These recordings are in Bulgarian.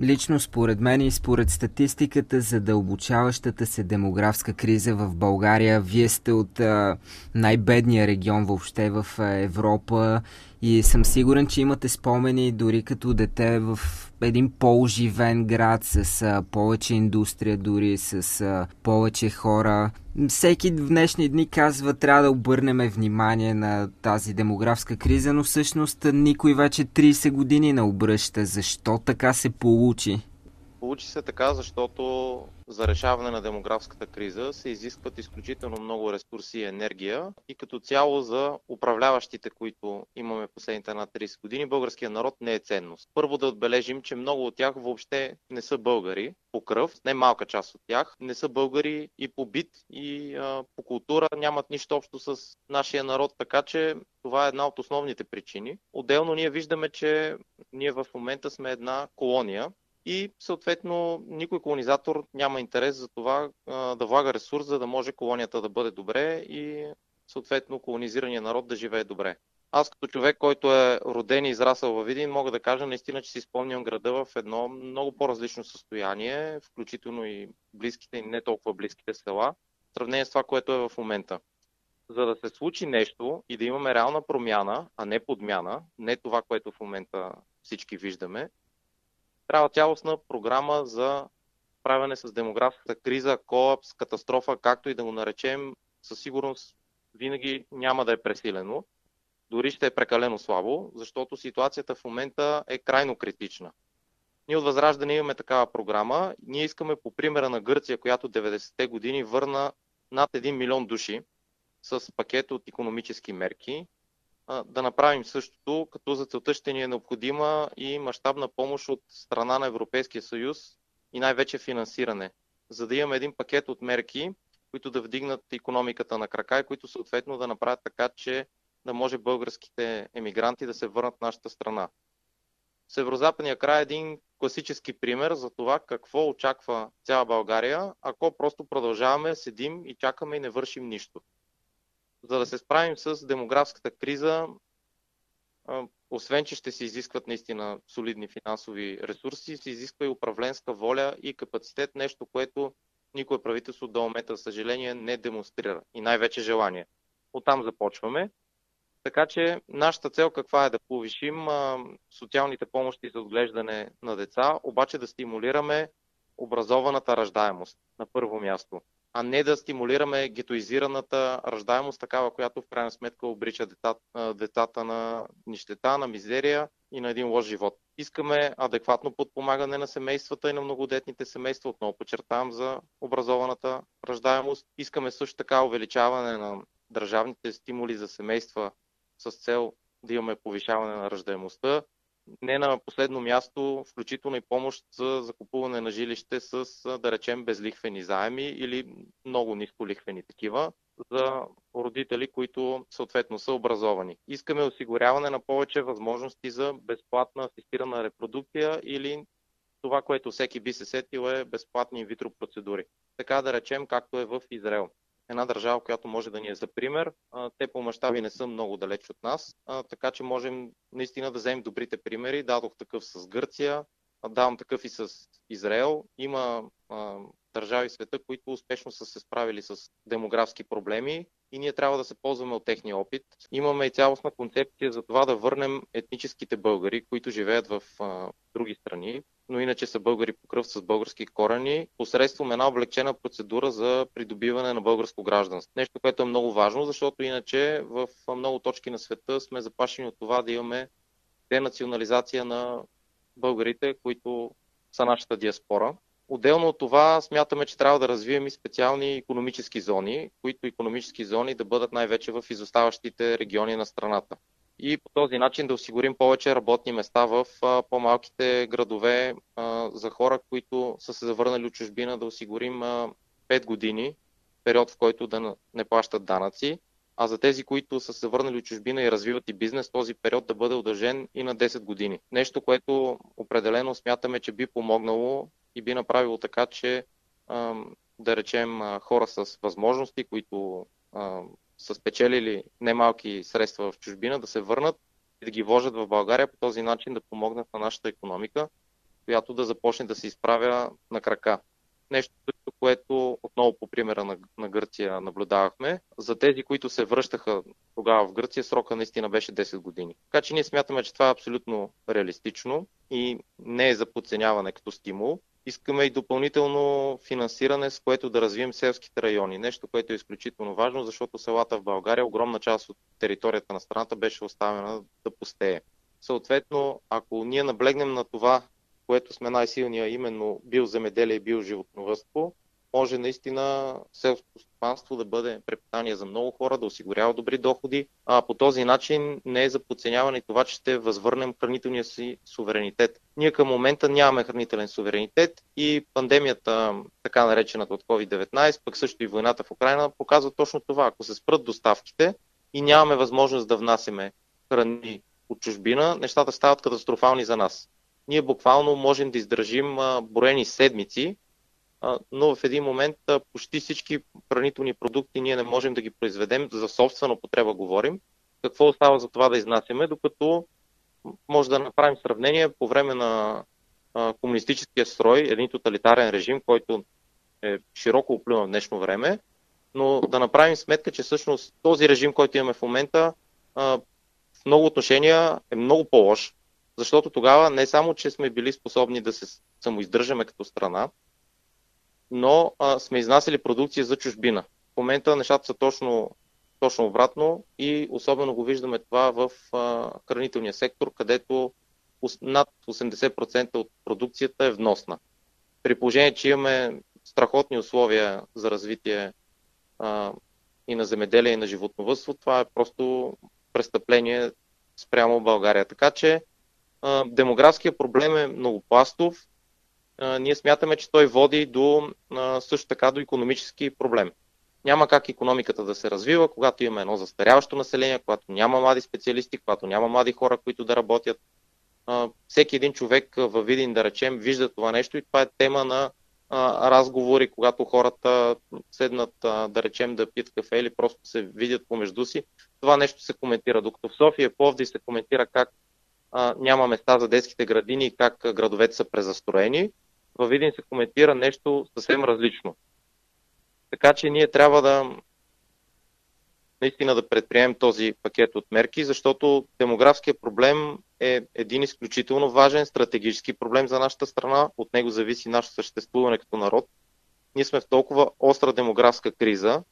Лично според мен и според статистиката за дълбочаващата се демографска криза в България, вие сте от най-бедния регион въобще в Европа и съм сигурен, че имате спомени дори като дете в един по-оживен град с а, повече индустрия, дори с а, повече хора. Всеки днешни дни казва, трябва да обърнем внимание на тази демографска криза, но всъщност никой вече 30 години не обръща. Защо така се получи? Получи се така, защото за решаване на демографската криза се изискват изключително много ресурси и енергия и като цяло за управляващите, които имаме последните на 30 години, българският народ не е ценност. Първо да отбележим, че много от тях въобще не са българи по кръв, не малка част от тях, не са българи и по бит и а, по култура, нямат нищо общо с нашия народ, така че това е една от основните причини. Отделно ние виждаме, че ние в момента сме една колония, и съответно никой колонизатор няма интерес за това да влага ресурс, за да може колонията да бъде добре и съответно колонизирания народ да живее добре. Аз като човек, който е роден и израсъл във Видин, мога да кажа наистина, че си спомням града в едно много по-различно състояние, включително и близките и не толкова близките села, в сравнение с това, което е в момента. За да се случи нещо и да имаме реална промяна, а не подмяна, не това, което в момента всички виждаме, трябва цялостна програма за правене с демографската криза, колапс, катастрофа, както и да го наречем, със сигурност винаги няма да е пресилено. Дори ще е прекалено слабо, защото ситуацията в момента е крайно критична. Ние от Възраждане имаме такава програма. Ние искаме по примера на Гърция, която 90-те години върна над 1 милион души с пакет от економически мерки, да направим същото, като за целта ще ни е необходима и мащабна помощ от страна на Европейския съюз и най-вече финансиране, за да имаме един пакет от мерки, които да вдигнат економиката на крака и които съответно да направят така, че да може българските емигранти да се върнат в нашата страна. Северо-западния край е един класически пример за това какво очаква цяла България, ако просто продължаваме, седим и чакаме и не вършим нищо за да се справим с демографската криза, освен че ще се изискват наистина солидни финансови ресурси, се изисква и управленска воля и капацитет, нещо, което никое правителство до момента, за съжаление, не демонстрира и най-вече желание. Оттам започваме. Така че нашата цел каква е да повишим социалните помощи за отглеждане на деца, обаче да стимулираме образованата раждаемост на първо място а не да стимулираме гетоизираната раждаемост, такава, която в крайна сметка обрича децата, децата на нищета, на мизерия и на един лош живот. Искаме адекватно подпомагане на семействата и на многодетните семейства, отново подчертавам за образованата раждаемост. Искаме също така увеличаване на държавните стимули за семейства с цел да имаме повишаване на раждаемостта не на последно място, включително и помощ за закупуване на жилище с, да речем, безлихвени заеми или много ниско лихвени такива за родители, които съответно са образовани. Искаме осигуряване на повече възможности за безплатна асистирана репродукция или това, което всеки би се сетил е безплатни инвитро процедури. Така да речем, както е в Израел една държава, която може да ни е за пример. Те по мащаби не са много далеч от нас, така че можем наистина да вземем добрите примери. Дадох такъв с Гърция, давам такъв и с Израел. Има държави в света, които успешно са се справили с демографски проблеми и ние трябва да се ползваме от техния опит. Имаме и цялостна концепция за това да върнем етническите българи, които живеят в а, други страни, но иначе са българи по кръв с български корени, посредством една облегчена процедура за придобиване на българско гражданство. Нещо, което е много важно, защото иначе в много точки на света сме запашени от това да имаме денационализация на българите, които са нашата диаспора. Отделно от това смятаме, че трябва да развием и специални економически зони, които економически зони да бъдат най-вече в изоставащите региони на страната. И по този начин да осигурим повече работни места в по-малките градове за хора, които са се завърнали от чужбина, да осигурим 5 години, период в който да не плащат данъци, а за тези, които са се върнали от чужбина и развиват и бизнес, този период да бъде удължен и на 10 години. Нещо, което определено смятаме, че би помогнало и би направило така, че да речем хора с възможности, които са спечелили немалки средства в чужбина, да се върнат и да ги вложат в България, по този начин да помогнат на нашата економика. която да започне да се изправя на крака. Нещо, което отново по примера на, на Гърция наблюдавахме. За тези, които се връщаха тогава в Гърция, срока наистина беше 10 години. Така че ние смятаме, че това е абсолютно реалистично и не е за подценяване като стимул. Искаме и допълнително финансиране, с което да развием селските райони. Нещо, което е изключително важно, защото селата в България, огромна част от територията на страната беше оставена да пустее. Съответно, ако ние наблегнем на това, което сме най-силния, именно биоземеделие и биоживотновътство, може наистина селското стопанство да бъде препитание за много хора, да осигурява добри доходи. А по този начин не е за подценяване това, че ще възвърнем хранителния си суверенитет. Ние към момента нямаме хранителен суверенитет и пандемията, така наречената от COVID-19, пък също и войната в Украина, показва точно това. Ако се спрат доставките и нямаме възможност да внасяме храни от чужбина, нещата стават катастрофални за нас. Ние буквално можем да издържим броени седмици, но в един момент почти всички хранителни продукти ние не можем да ги произведем, за собствена потреба говорим. Какво остава за това да изнасяме, докато може да направим сравнение по време на комунистическия строй, един тоталитарен режим, който е широко оплюнал в днешно време, но да направим сметка, че всъщност този режим, който имаме в момента, в много отношения е много по-лош, защото тогава не само, че сме били способни да се самоиздържаме като страна, но а, сме изнасяли продукция за чужбина. В момента нещата са точно, точно обратно и особено го виждаме това в а, хранителния сектор, където над 80% от продукцията е вносна. При положение, че имаме страхотни условия за развитие а, и на земеделие, и на животновътство, това е просто престъпление спрямо България. Така че а, демографския проблем е многопластов ние смятаме, че той води до също така до економически проблем. Няма как економиката да се развива, когато има едно застаряващо население, когато няма млади специалисти, когато няма млади хора, които да работят. Всеки един човек във Видин, да речем, вижда това нещо и това е тема на разговори, когато хората седнат, да речем, да пият кафе или просто се видят помежду си. Това нещо се коментира. Докато в София Повди се коментира как няма места за детските градини и как градовете са презастроени, във Видин се коментира нещо съвсем различно. Така че ние трябва да наистина да предприемем този пакет от мерки, защото демографския проблем е един изключително важен стратегически проблем за нашата страна. От него зависи нашето съществуване като народ. Ние сме в толкова остра демографска криза,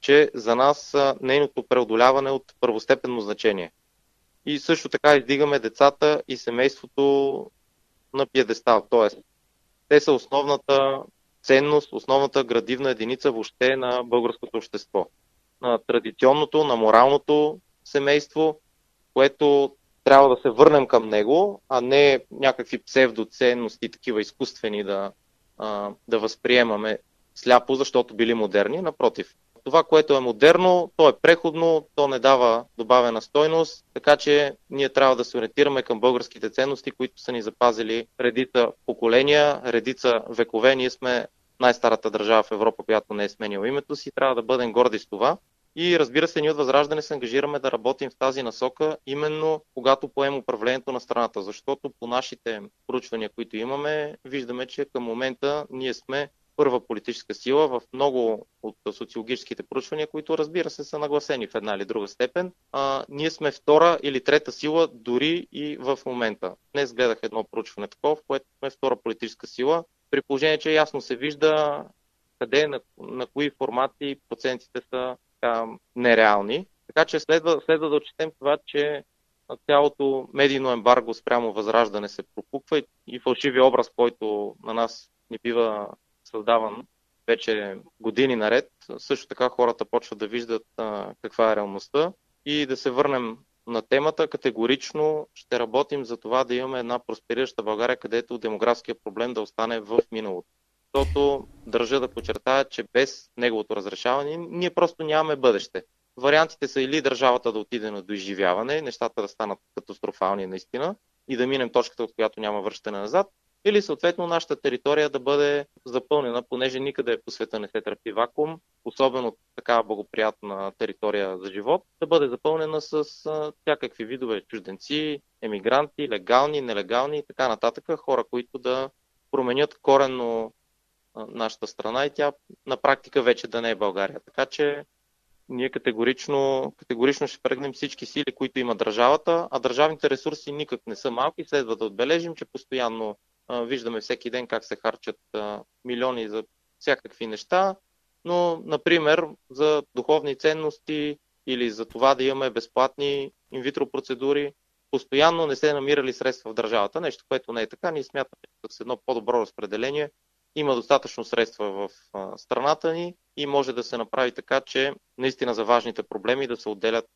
че за нас нейното преодоляване е от първостепенно значение. И също така издигаме децата и семейството на пиедестал. Тоест, те са основната ценност, основната градивна единица въобще на българското общество. На традиционното, на моралното семейство, което трябва да се върнем към него, а не някакви псевдоценности, такива изкуствени да, да възприемаме сляпо, защото били модерни. Напротив, това, което е модерно, то е преходно, то не дава добавена стойност, така че ние трябва да се ориентираме към българските ценности, които са ни запазили редица поколения, редица векове. Ние сме най-старата държава в Европа, която не е сменила името си. Трябва да бъдем горди с това. И разбира се, ние от Възраждане се ангажираме да работим в тази насока, именно когато поем управлението на страната, защото по нашите проучвания, които имаме, виждаме, че към момента ние сме първа политическа сила в много от социологическите проучвания, които разбира се са нагласени в една или друга степен. А, ние сме втора или трета сила дори и в момента. Днес гледах едно проучване такова, в което сме втора политическа сила, при положение, че ясно се вижда къде, на, на кои формати процентите са така, нереални. Така че следва, следва да отчетем това, че цялото медийно ембарго спрямо възраждане се пропуква и, и фалшиви образ, който на нас ни бива създаван вече години наред. Също така хората почват да виждат а, каква е реалността и да се върнем на темата. Категорично ще работим за това да имаме една просперираща България, където демографския проблем да остане в миналото. Защото държа да подчертая, че без неговото разрешаване ние просто нямаме бъдеще. Вариантите са или държавата да отиде на доизживяване, нещата да станат катастрофални наистина и да минем точката, от която няма връщане назад, или съответно нашата територия да бъде запълнена, понеже никъде по света не се търпи вакуум, особено такава благоприятна територия за живот, да бъде запълнена с всякакви видове чужденци, емигранти, легални, нелегални и така нататък, хора, които да променят коренно нашата страна и тя на практика вече да не е България. Така че ние категорично, категорично ще прегнем всички сили, които има държавата, а държавните ресурси никак не са малки. Следва да отбележим, че постоянно виждаме всеки ден как се харчат милиони за всякакви неща, но, например, за духовни ценности или за това да имаме безплатни инвитро процедури, постоянно не се намирали средства в държавата, нещо, което не е така. Ние смятаме, че с едно по-добро разпределение има достатъчно средства в страната ни и може да се направи така, че наистина за важните проблеми да се отделят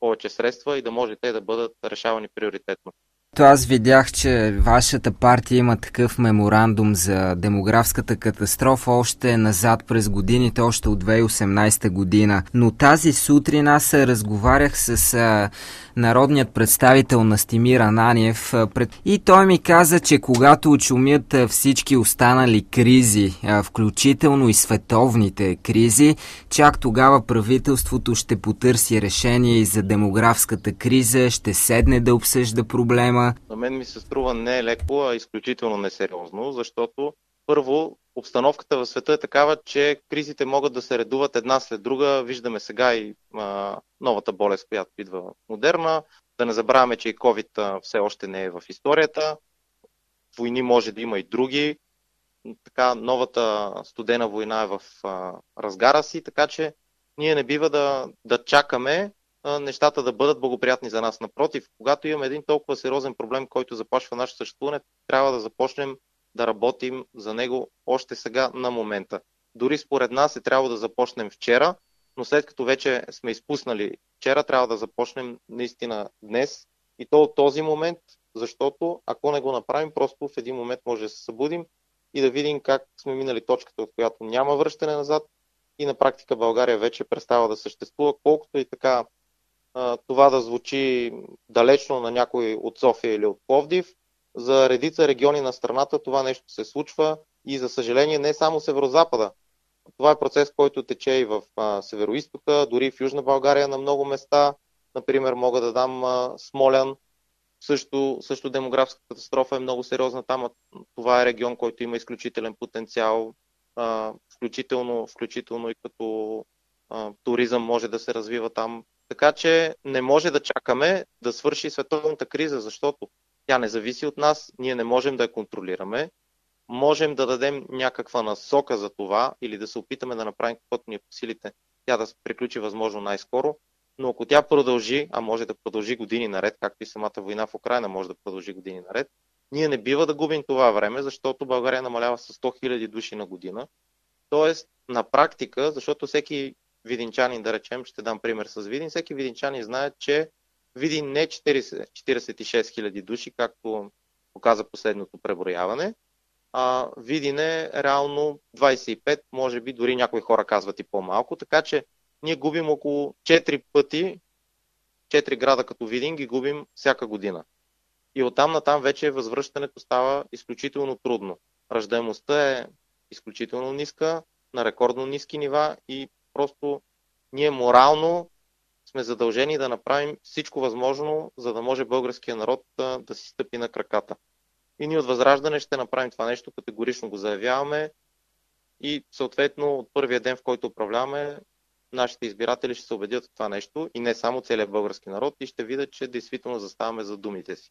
повече средства и да може те да бъдат решавани приоритетно. То аз видях, че вашата партия има такъв меморандум за демографската катастрофа още назад през годините, още от 2018 година. Но тази сутрин аз разговарях с а, народният представител на Стимир Ананиев а, пред... и той ми каза, че когато очумят всички останали кризи, а, включително и световните кризи, чак тогава правителството ще потърси решение и за демографската криза, ще седне да обсъжда проблема на мен ми се струва не леко, а изключително несериозно, защото първо обстановката в света е такава, че кризите могат да се редуват една след друга. Виждаме сега и а, новата болест, която идва модерна. Да не забравяме, че и COVID все още не е в историята. Войни може да има и други. Така, новата студена война е в а, разгара си, така че ние не бива да, да чакаме нещата да бъдат благоприятни за нас. Напротив, когато имаме един толкова сериозен проблем, който заплашва нашето съществуване, трябва да започнем да работим за него още сега на момента. Дори според нас е трябва да започнем вчера, но след като вече сме изпуснали вчера, трябва да започнем наистина днес и то от този момент, защото ако не го направим, просто в един момент може да се събудим и да видим как сме минали точката, от която няма връщане назад и на практика България вече престава да съществува, колкото и така това да звучи далечно на някой от София или от Пловдив. За редица региони на страната това нещо се случва и за съжаление не само северо-запада. Това е процес, който тече и в северо-истока, дори в Южна България на много места. Например, мога да дам Смолян. Също, също демографска катастрофа е много сериозна там. Това е регион, който има изключителен потенциал, включително, включително и като туризъм може да се развива там. Така че не може да чакаме да свърши световната криза, защото тя не зависи от нас, ние не можем да я контролираме. Можем да дадем някаква насока за това или да се опитаме да направим каквото ни е по силите, тя да се приключи възможно най-скоро. Но ако тя продължи, а може да продължи години наред, както и самата война в Украина може да продължи години наред, ние не бива да губим това време, защото България намалява с 100 000 души на година. Тоест, на практика, защото всеки видинчанин, да речем, ще дам пример с Видин, всеки видинчанин знае, че Видин не 40, 46 000 души, както показа последното преброяване, а Видин е реално 25, може би дори някои хора казват и по-малко, така че ние губим около 4 пъти, 4 града като Видин ги губим всяка година. И оттам на там вече възвръщането става изключително трудно. Раждаемостта е изключително ниска, на рекордно ниски нива и Просто ние морално сме задължени да направим всичко възможно, за да може българския народ да, да си стъпи на краката. И ние от Възраждане ще направим това нещо, категорично го заявяваме и съответно от първия ден, в който управляваме, нашите избиратели ще се убедят в това нещо и не само целият български народ и ще видят, че действително заставаме за думите си.